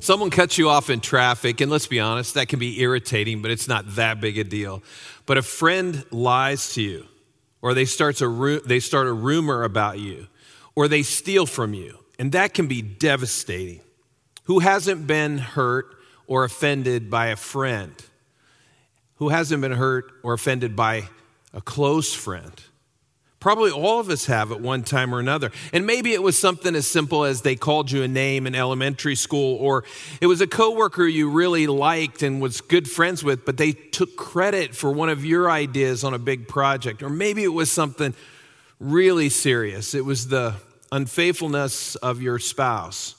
Someone cuts you off in traffic, and let's be honest, that can be irritating, but it's not that big a deal. But a friend lies to you, or they, starts a ru- they start a rumor about you, or they steal from you, and that can be devastating. Who hasn't been hurt or offended by a friend? Who hasn't been hurt or offended by a close friend? Probably all of us have at one time or another. And maybe it was something as simple as they called you a name in elementary school, or it was a coworker you really liked and was good friends with, but they took credit for one of your ideas on a big project. Or maybe it was something really serious. It was the unfaithfulness of your spouse.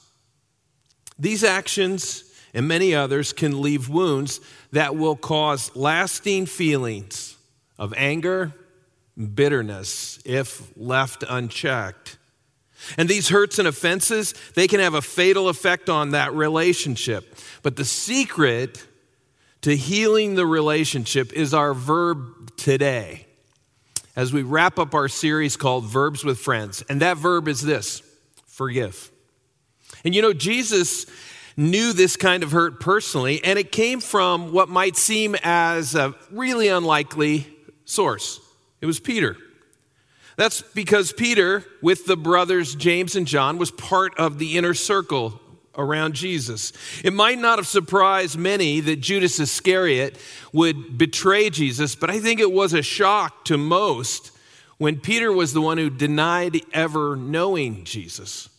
These actions and many others can leave wounds that will cause lasting feelings of anger bitterness if left unchecked. And these hurts and offenses, they can have a fatal effect on that relationship. But the secret to healing the relationship is our verb today. As we wrap up our series called Verbs with Friends, and that verb is this forgive. And you know, Jesus knew this kind of hurt personally, and it came from what might seem as a really unlikely source. It was Peter. That's because Peter, with the brothers James and John, was part of the inner circle around Jesus. It might not have surprised many that Judas Iscariot would betray Jesus, but I think it was a shock to most when Peter was the one who denied ever knowing Jesus.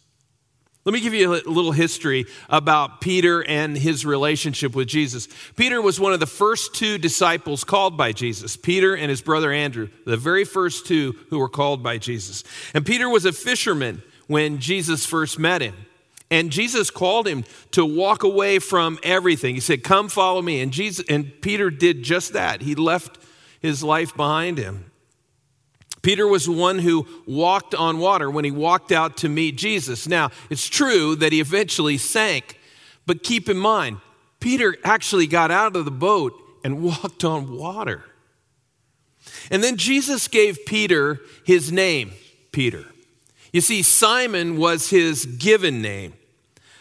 Let me give you a little history about Peter and his relationship with Jesus. Peter was one of the first two disciples called by Jesus, Peter and his brother Andrew, the very first two who were called by Jesus. And Peter was a fisherman when Jesus first met him. And Jesus called him to walk away from everything. He said, "Come follow me." And Jesus and Peter did just that. He left his life behind him. Peter was the one who walked on water when he walked out to meet Jesus. Now, it's true that he eventually sank, but keep in mind, Peter actually got out of the boat and walked on water. And then Jesus gave Peter his name, Peter. You see, Simon was his given name,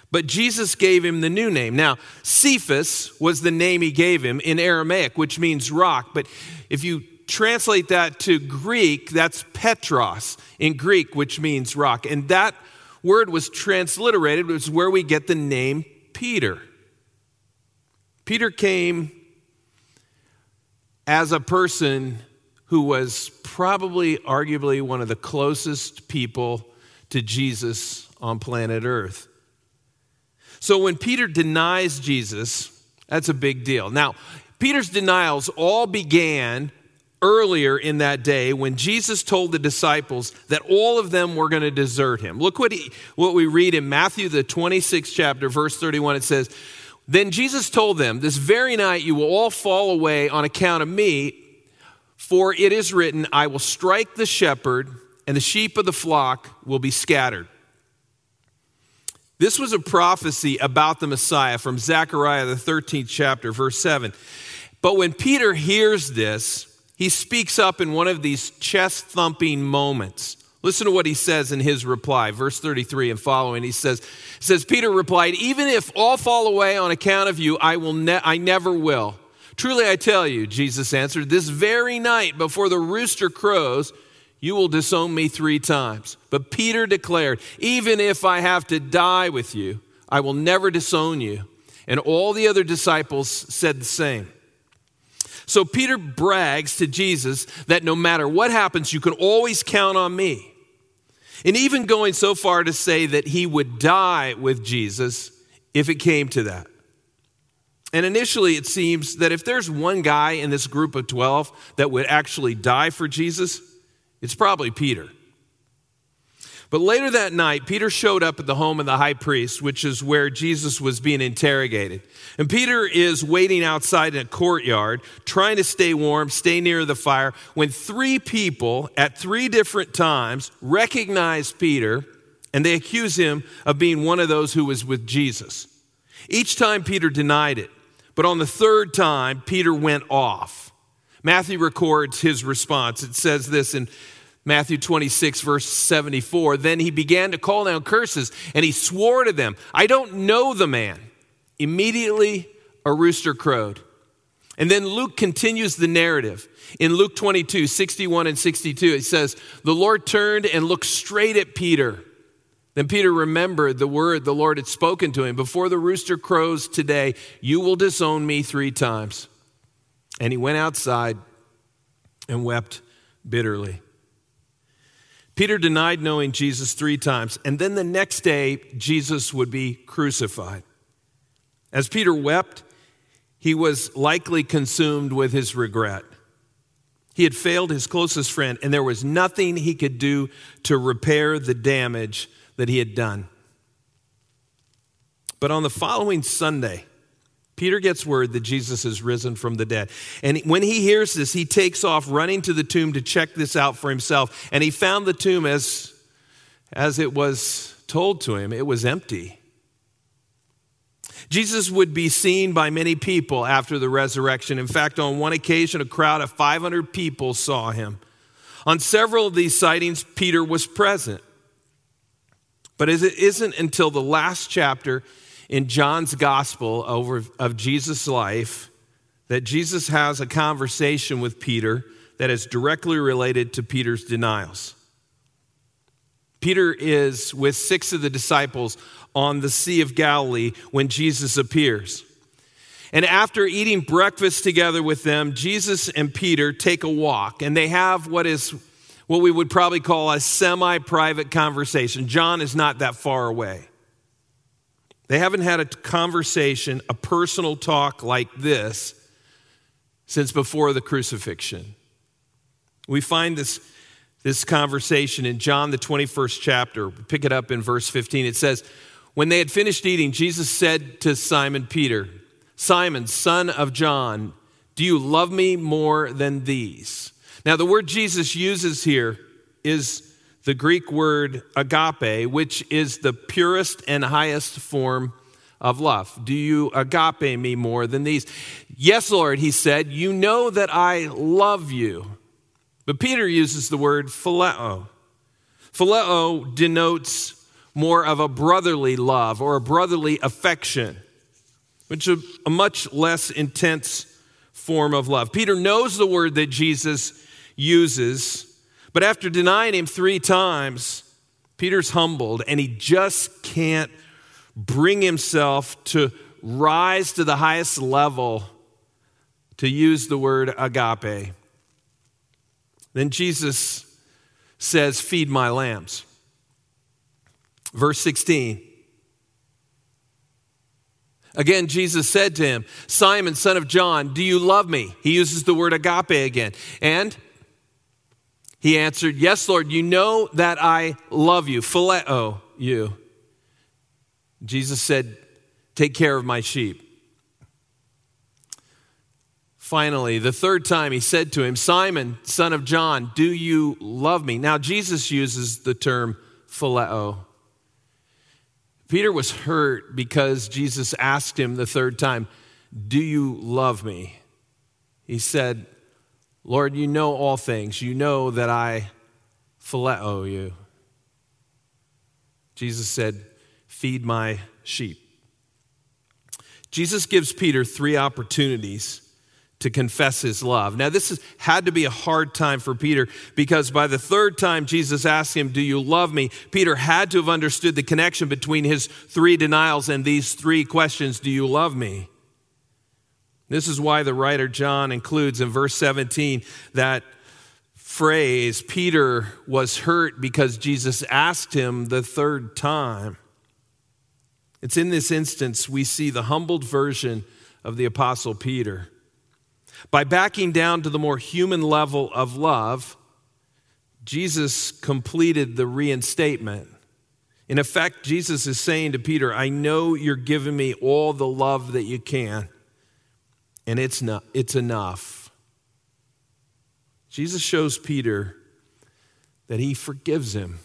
but Jesus gave him the new name. Now, Cephas was the name he gave him in Aramaic, which means rock. But if you translate that to Greek, that's Petros in Greek, which means rock. And that word was transliterated, which is where we get the name Peter. Peter came as a person who was probably, arguably, one of the closest people to Jesus on planet Earth. So when Peter denies Jesus, that's a big deal. Now, Peter's denials all began earlier in that day when Jesus told the disciples that all of them were going to desert him. Look what, he, what we read in Matthew, the 26th chapter, verse 31. It says, Then Jesus told them, This very night you will all fall away on account of me, for it is written, I will strike the shepherd, and the sheep of the flock will be scattered. This was a prophecy about the Messiah from Zechariah, the 13th chapter, verse 7. But when Peter hears this, he speaks up in one of these chest thumping moments. Listen to what he says in his reply, verse 33 and following. He says, says Peter replied, Even if all fall away on account of you, I, will ne- I never will. Truly I tell you, Jesus answered, this very night before the rooster crows, you will disown me three times. But Peter declared, Even if I have to die with you, I will never disown you. And all the other disciples said the same. So Peter brags to Jesus that no matter what happens, you can always count on me. And even going so far to say that he would die with Jesus if it came to that. And initially, it seems that if there's one guy in this group of 12 that would actually die for Jesus, it's probably Peter. But later that night, Peter showed up at the home of the high priest, which is where Jesus was being interrogated. And Peter is waiting outside in a courtyard, trying to stay warm, stay near the fire, when three people at three different times recognize Peter and they accuse him of being one of those who was with Jesus. Each time Peter denied it, but on the third time, Peter went off. Matthew records his response. It says this in Matthew 26, verse 74. Then he began to call down curses and he swore to them, I don't know the man. Immediately, a rooster crowed. And then Luke continues the narrative. In Luke 22, 61 and 62, it says, The Lord turned and looked straight at Peter. Then Peter remembered the word the Lord had spoken to him Before the rooster crows today, you will disown me three times. And he went outside and wept bitterly. Peter denied knowing Jesus three times, and then the next day, Jesus would be crucified. As Peter wept, he was likely consumed with his regret. He had failed his closest friend, and there was nothing he could do to repair the damage that he had done. But on the following Sunday, Peter gets word that Jesus has risen from the dead. And when he hears this, he takes off running to the tomb to check this out for himself. And he found the tomb as, as it was told to him, it was empty. Jesus would be seen by many people after the resurrection. In fact, on one occasion, a crowd of 500 people saw him. On several of these sightings, Peter was present. But it isn't until the last chapter in John's gospel over, of Jesus' life that Jesus has a conversation with Peter that is directly related to Peter's denials. Peter is with six of the disciples on the Sea of Galilee when Jesus appears. And after eating breakfast together with them, Jesus and Peter take a walk and they have what is what we would probably call a semi private conversation. John is not that far away. They haven't had a conversation, a personal talk like this since before the crucifixion. We find this, this conversation in John, the 21st chapter. Pick it up in verse 15. It says, when they had finished eating, Jesus said to Simon Peter, Simon, son of John, do you love me more than these? Now, the word Jesus uses here is the Greek word agape, which is the purest and highest form of love. Do you agape me more than these? Yes, Lord, he said, you know that I love you. But Peter uses the word phileo. Phileo denotes more of a brotherly love or a brotherly affection, which is a much less intense form of love. Peter knows the word that Jesus uses, but after denying him three times, Peter's humbled and he just can't bring himself to rise to the highest level to use the word agape. Then Jesus says, Feed my lambs. Verse 16. Again, Jesus said to him, Simon, son of John, do you love me? He uses the word agape again. And he answered, Yes, Lord, you know that I love you, phileo you. Jesus said, Take care of my sheep. Finally, the third time he said to him, Simon, son of John, do you love me? Now, Jesus uses the term phileo. Peter was hurt because Jesus asked him the third time, Do you love me? He said, Lord, you know all things. You know that I phileo you. Jesus said, Feed my sheep. Jesus gives Peter three opportunities to confess his love. Now, this has had to be a hard time for Peter because by the third time Jesus asked him, Do you love me? Peter had to have understood the connection between his three denials and these three questions Do you love me? This is why the writer John includes in verse 17 that phrase Peter was hurt because Jesus asked him the third time. It's in this instance we see the humbled version of the Apostle Peter. By backing down to the more human level of love, Jesus completed the reinstatement. In effect, Jesus is saying to Peter, I know you're giving me all the love that you can, and it's, not, it's enough. Jesus shows Peter that he forgives him.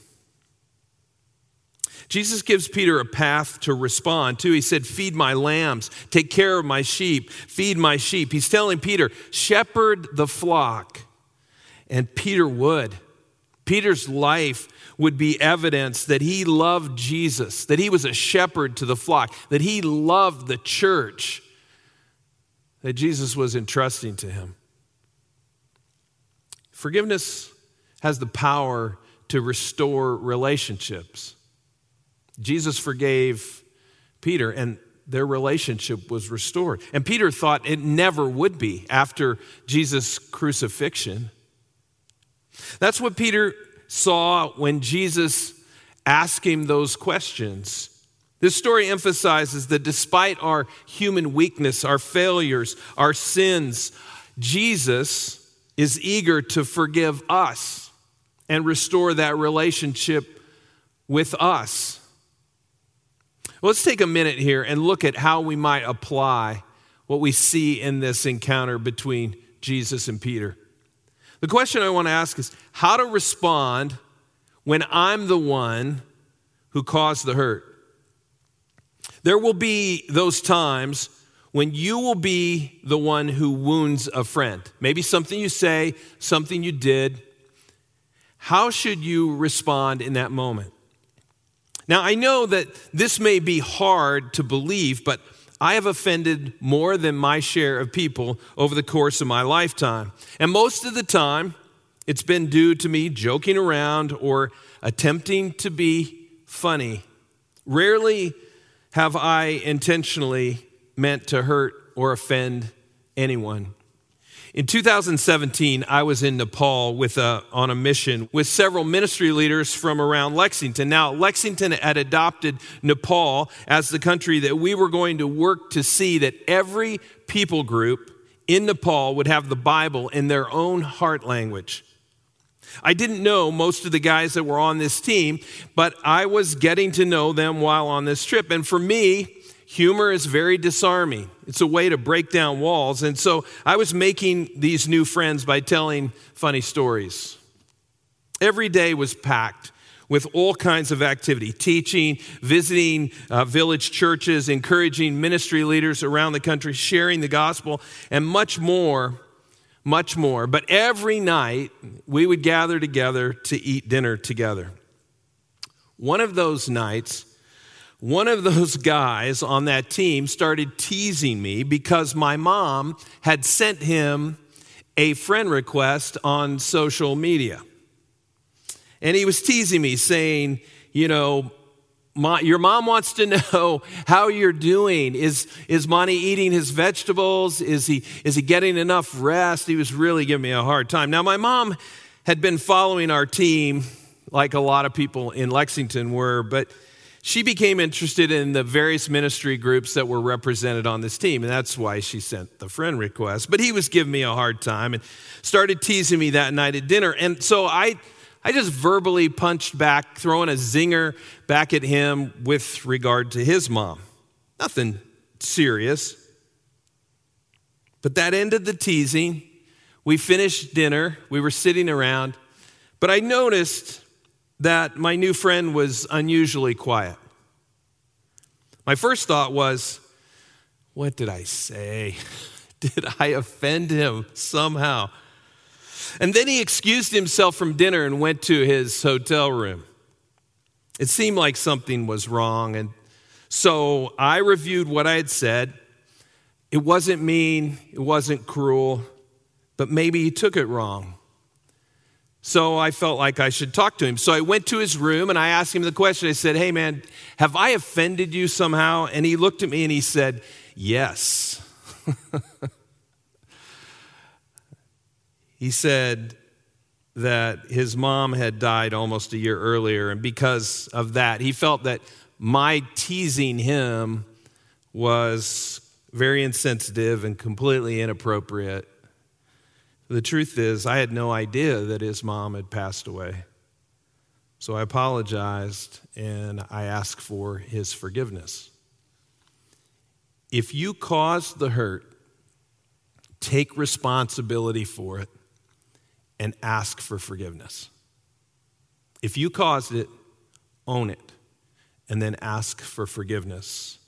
Jesus gives Peter a path to respond to. He said, Feed my lambs, take care of my sheep, feed my sheep. He's telling Peter, Shepherd the flock. And Peter would. Peter's life would be evidence that he loved Jesus, that he was a shepherd to the flock, that he loved the church that Jesus was entrusting to him. Forgiveness has the power to restore relationships. Jesus forgave Peter, and their relationship was restored. And Peter thought it never would be after Jesus' crucifixion. That's what Peter saw when Jesus asked him those questions. This story emphasizes that despite our human weakness, our failures, our sins, Jesus is eager to forgive us and restore that relationship with us. Let's take a minute here and look at how we might apply what we see in this encounter between Jesus and Peter. The question I want to ask is how to respond when I'm the one who caused the hurt. There will be those times when you will be the one who wounds a friend. Maybe something you say, something you did. How should you respond in that moment? Now, I know that this may be hard to believe, but I have offended more than my share of people over the course of my lifetime. And most of the time, it's been due to me joking around or attempting to be funny. Rarely have I intentionally meant to hurt or offend anyone. In 2017, I was in Nepal with a, on a mission with several ministry leaders from around Lexington. Now, Lexington had adopted Nepal as the country that we were going to work to see that every people group in Nepal would have the Bible in their own heart language. I didn't know most of the guys that were on this team, but I was getting to know them while on this trip. And for me, humor is very disarming. It's a way to break down walls. And so I was making these new friends by telling funny stories. Every day was packed with all kinds of activity teaching, visiting uh, village churches, encouraging ministry leaders around the country, sharing the gospel, and much more, much more. But every night we would gather together to eat dinner together. One of those nights, one of those guys on that team started teasing me because my mom had sent him a friend request on social media. And he was teasing me, saying, You know, your mom wants to know how you're doing. Is, is Monty eating his vegetables? Is he, is he getting enough rest? He was really giving me a hard time. Now, my mom had been following our team like a lot of people in Lexington were, but she became interested in the various ministry groups that were represented on this team, and that's why she sent the friend request. But he was giving me a hard time and started teasing me that night at dinner. And so I, I just verbally punched back, throwing a zinger back at him with regard to his mom. Nothing serious. But that ended the teasing. We finished dinner. We were sitting around. But I noticed that my new friend was unusually quiet. My first thought was, what did I say? Did I offend him somehow? And then he excused himself from dinner and went to his hotel room. It seemed like something was wrong. And so I reviewed what I had said. It wasn't mean, it wasn't cruel, but maybe he took it wrong. So I felt like I should talk to him. So I went to his room and I asked him the question. I said, Hey, man, have I offended you somehow? And he looked at me and he said, Yes. he said that his mom had died almost a year earlier. And because of that, he felt that my teasing him was very insensitive and completely inappropriate. The truth is, I had no idea that his mom had passed away. So I apologized and I asked for his forgiveness. If you caused the hurt, take responsibility for it and ask for forgiveness. If you caused it, own it and then ask for forgiveness.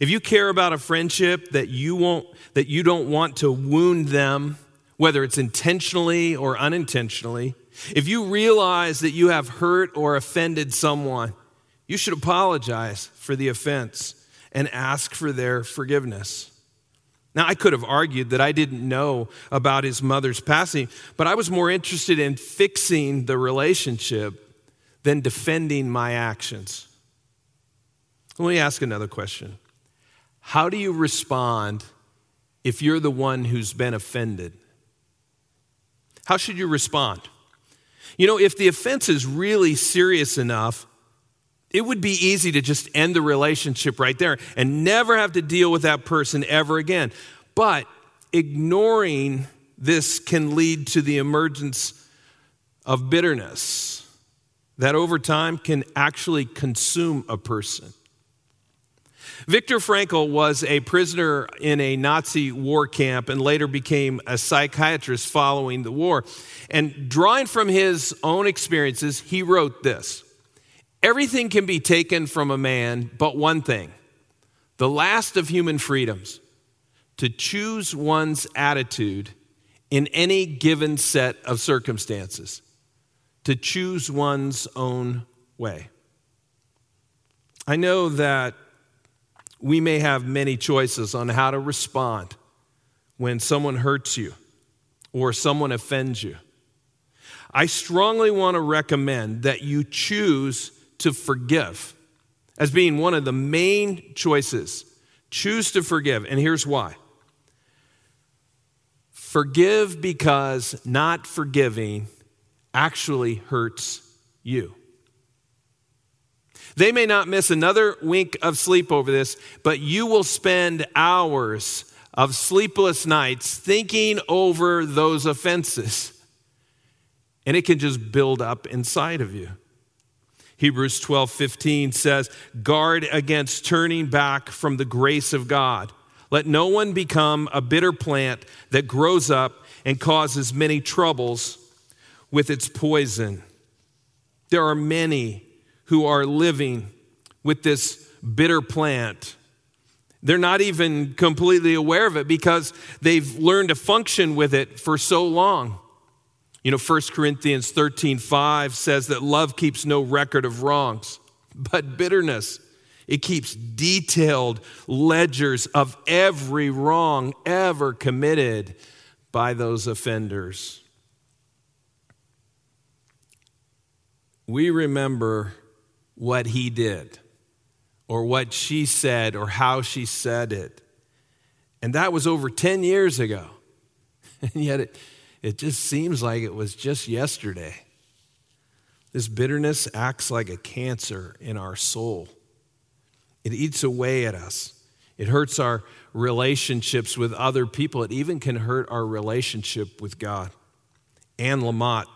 If you care about a friendship that you won't that you don't want to wound them whether it's intentionally or unintentionally, If you realize that you have hurt or offended someone, you should apologize for the offense and ask for their forgiveness. Now, I could have argued that I didn't know about his mother's passing, but I was more interested in fixing the relationship than defending my actions. Let me ask another question How do you respond if you're the one who's been offended? How should you respond? You know, if the offense is really serious enough, it would be easy to just end the relationship right there and never have to deal with that person ever again. But ignoring this can lead to the emergence of bitterness that over time can actually consume a person. Viktor Frankl was a prisoner in a Nazi war camp and later became a psychiatrist following the war. And drawing from his own experiences, he wrote this Everything can be taken from a man, but one thing the last of human freedoms to choose one's attitude in any given set of circumstances, to choose one's own way. I know that we may have many choices on how to respond when someone hurts you or someone offends you. I strongly want to recommend that you choose to forgive as being one of the main choices. Choose to forgive. And here's why forgive because not forgiving actually hurts you. They may not miss another wink of sleep over this, but you will spend hours of sleepless nights thinking over those offenses. And it can just build up inside of you. Hebrews 12 15 says, Guard against turning back from the grace of God. Let no one become a bitter plant that grows up and causes many troubles with its poison. There are many who are living with this bitter plant. They're not even completely aware of it because they've learned to function with it for so long. You know, 1 Corinthians 13 5 says that love keeps no record of wrongs, but bitterness, it keeps detailed ledgers of every wrong ever committed by those offenders. We remember what he did, or what she said, or how she said it. And that was over 10 years ago. And yet it, it just seems like it was just yesterday. This bitterness acts like a cancer in our soul. It eats away at us. It hurts our relationships with other people. It even can hurt our relationship with God. Anne Lamott,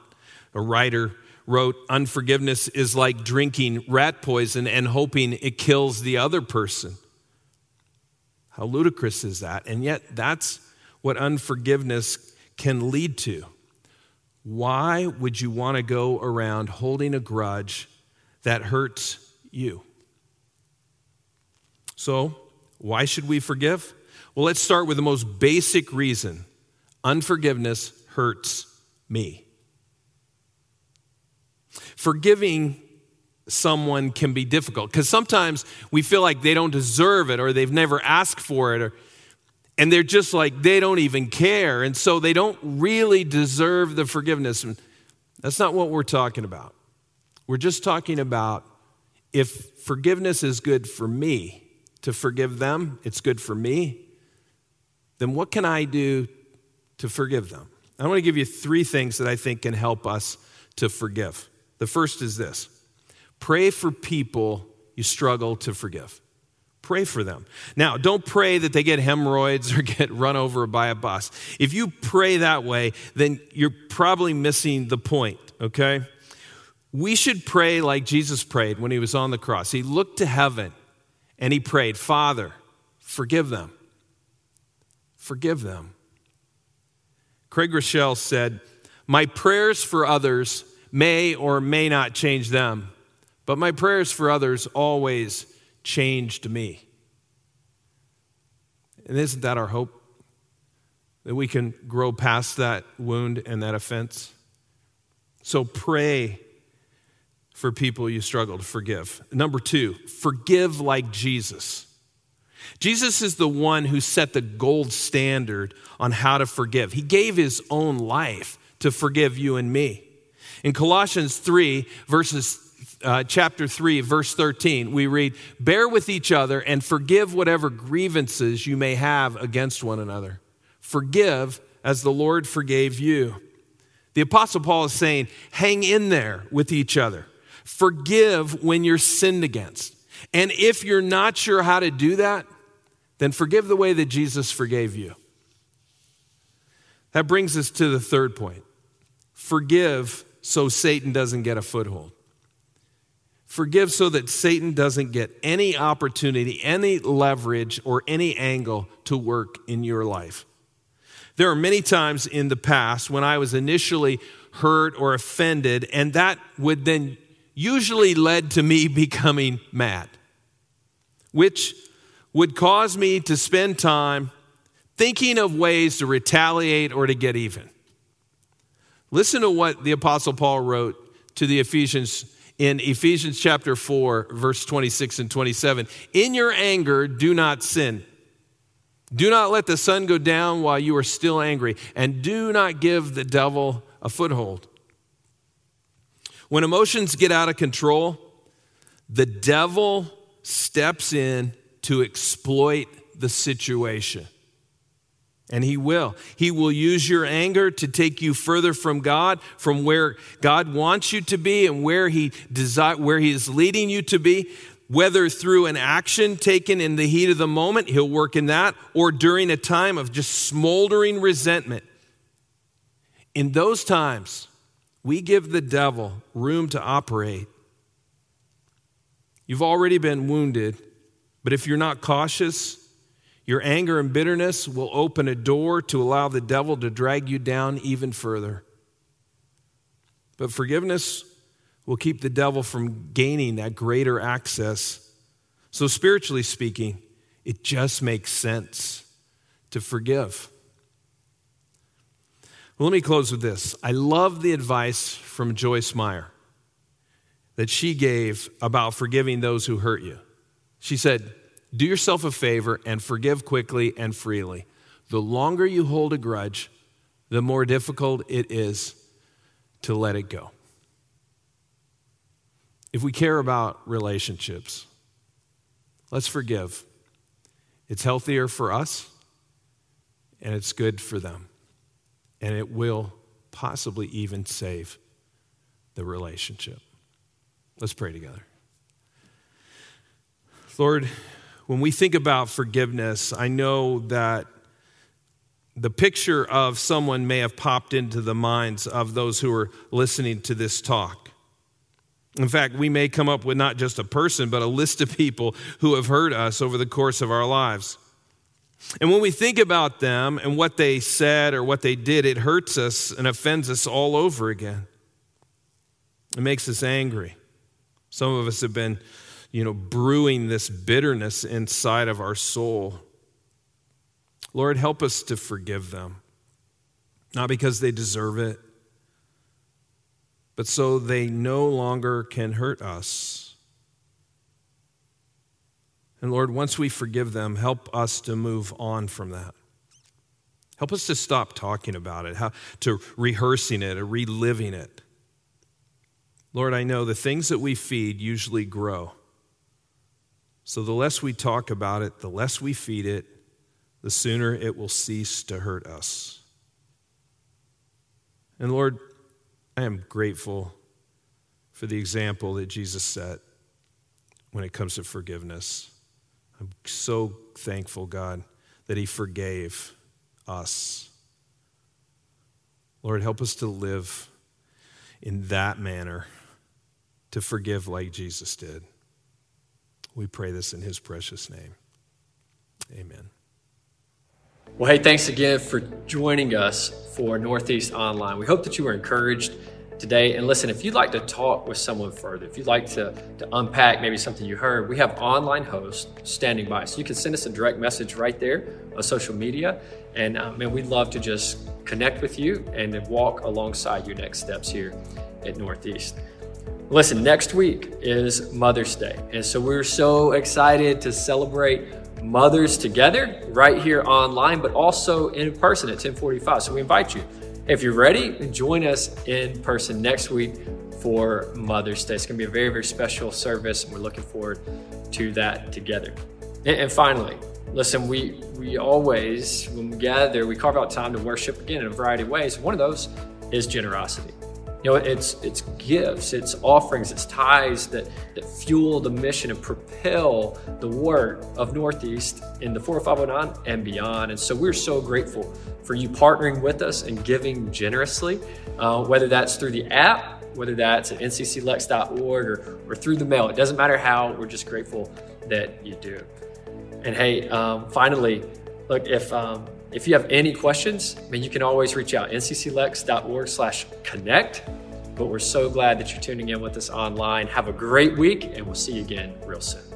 a writer, wrote, Unforgiveness is like drinking rat poison and hoping it kills the other person. How ludicrous is that? And yet, that's what unforgiveness can lead to. Why would you want to go around holding a grudge that hurts you? So, why should we forgive? Well, let's start with the most basic reason unforgiveness hurts me. Forgiving someone can be difficult because sometimes we feel like they don't deserve it or they've never asked for it or and they're just like they don't even care. And so they don't really deserve the forgiveness. And that's not what we're talking about. We're just talking about if forgiveness is good for me to forgive them it's good for me then what can i do to forgive them? I want to give you three things that i think can help us to forgive. The first is this. Pray for people you struggle to forgive Pray for them. Now, don't pray that they get hemorrhoids or get run over by a bus. If you pray that way, then you're probably missing the point, okay? We should pray like Jesus prayed when he was on the cross. He looked to heaven and he prayed, Father, forgive them. Forgive them. Craig Groeschel said, My prayers for others may or may not change them, but my prayers for others always changed me. And isn't that our hope? That we can grow past that wound and that offense? So pray for people you struggle to forgive. Number two, forgive like Jesus. Jesus is the one who set the gold standard on how to forgive. He gave his own life to forgive you and me. In Colossians 3, verses uh, chapter 3, verse 13, we read, Bear with each other and forgive whatever grievances you may have against one another. Forgive as the Lord forgave you. The Apostle Paul is saying, Hang in there with each other. Forgive when you're sinned against. And if you're not sure how to do that, then forgive the way that Jesus forgave you. That brings us to the third point forgive so Satan doesn't get a foothold. Forgive so that Satan doesn't get any opportunity, any leverage, or any angle to work in your life. There are many times in the past when I was initially hurt or offended, and that would then usually led to me becoming mad, which would cause me to spend time thinking of ways to retaliate or to get even. Listen to what the Apostle Paul wrote to the Ephesians in Ephesians chapter 4, verse 26 and 27. In your anger, do not sin. Do not let the sun go down while you are still angry, and do not give the devil a foothold. When emotions get out of control, the devil steps in to exploit the situation. And he will. He will use your anger to take you further from God, from where God wants you to be and where he desire, where he is leading you to be. Whether through an action taken in the heat of the moment, he'll work in that, or during a time of just smoldering resentment. In those times, we give the devil room to operate. You've already been wounded, but if you're not cautious, your anger and bitterness will open a door to allow the devil to drag you down even further. But forgiveness will keep the devil from gaining that greater access. So, spiritually speaking, it just makes sense to forgive. Well, let me close with this. I love the advice from Joyce Meyer that she gave about forgiving those who hurt you. She said, do yourself a favor and forgive quickly and freely. The longer you hold a grudge, the more difficult it is to let it go. If we care about relationships, let's forgive. It's healthier for us and it's good for them. And it will possibly even save the relationship. Let's pray together. Lord, when we think about forgiveness, I know that the picture of someone may have popped into the minds of those who are listening to this talk. In fact, we may come up with not just a person, but a list of people who have hurt us over the course of our lives. And when we think about them and what they said or what they did, it hurts us and offends us all over again. It makes us angry. Some of us have been you know, brewing this bitterness inside of our soul. Lord, help us to forgive them, not because they deserve it, but so they no longer can hurt us. And Lord, once we forgive them, help us to move on from that. Help us to stop talking about it, how, to rehearsing it or reliving it. Lord, I know the things that we feed usually grow. So the less we talk about it, the less we feed it, the sooner it will cease to hurt us. And Lord, I am grateful for the example that Jesus set when it comes to forgiveness. I'm so thankful, God, that He forgave us. Lord, help us to live in that manner, to forgive like Jesus did. We pray this in his precious name. Amen. Well, hey, thanks again for joining us for Northeast Online. We hope that you were encouraged today. And listen, if you'd like to talk with someone further, if you'd like to, to unpack maybe something you heard, we have online hosts standing by. So you can send us a direct message right there on social media. And um, man, we'd love to just connect with you and walk alongside your next steps here at Northeast. Listen, next week is Mother's Day. And so we're so excited to celebrate mothers together right here online, but also in person at 1045. So we invite you. If you're ready, join us in person next week for Mother's Day. It's going to be a very, very special service, and we're looking forward to that together. And, finally, listen, we we always, when we gather, we carve out time to worship again in a variety of ways. One of those is generosity. You know, it's it's gifts, it's offerings, it's ties that, that fuel the mission and propel the work of Northeast in the 40509 and beyond. And so we're so grateful for you partnering with us and giving generously, uh, whether that's through the app, whether that's at ncclex.org or, or through the mail. It doesn't matter how, we're just grateful that you do. And hey, um, finally, look, if um, if you have any questions, I mean, you can always reach out, ncclex.org slash connect. But we're so glad that you're tuning in with us online. Have a great week, and we'll see you again real soon.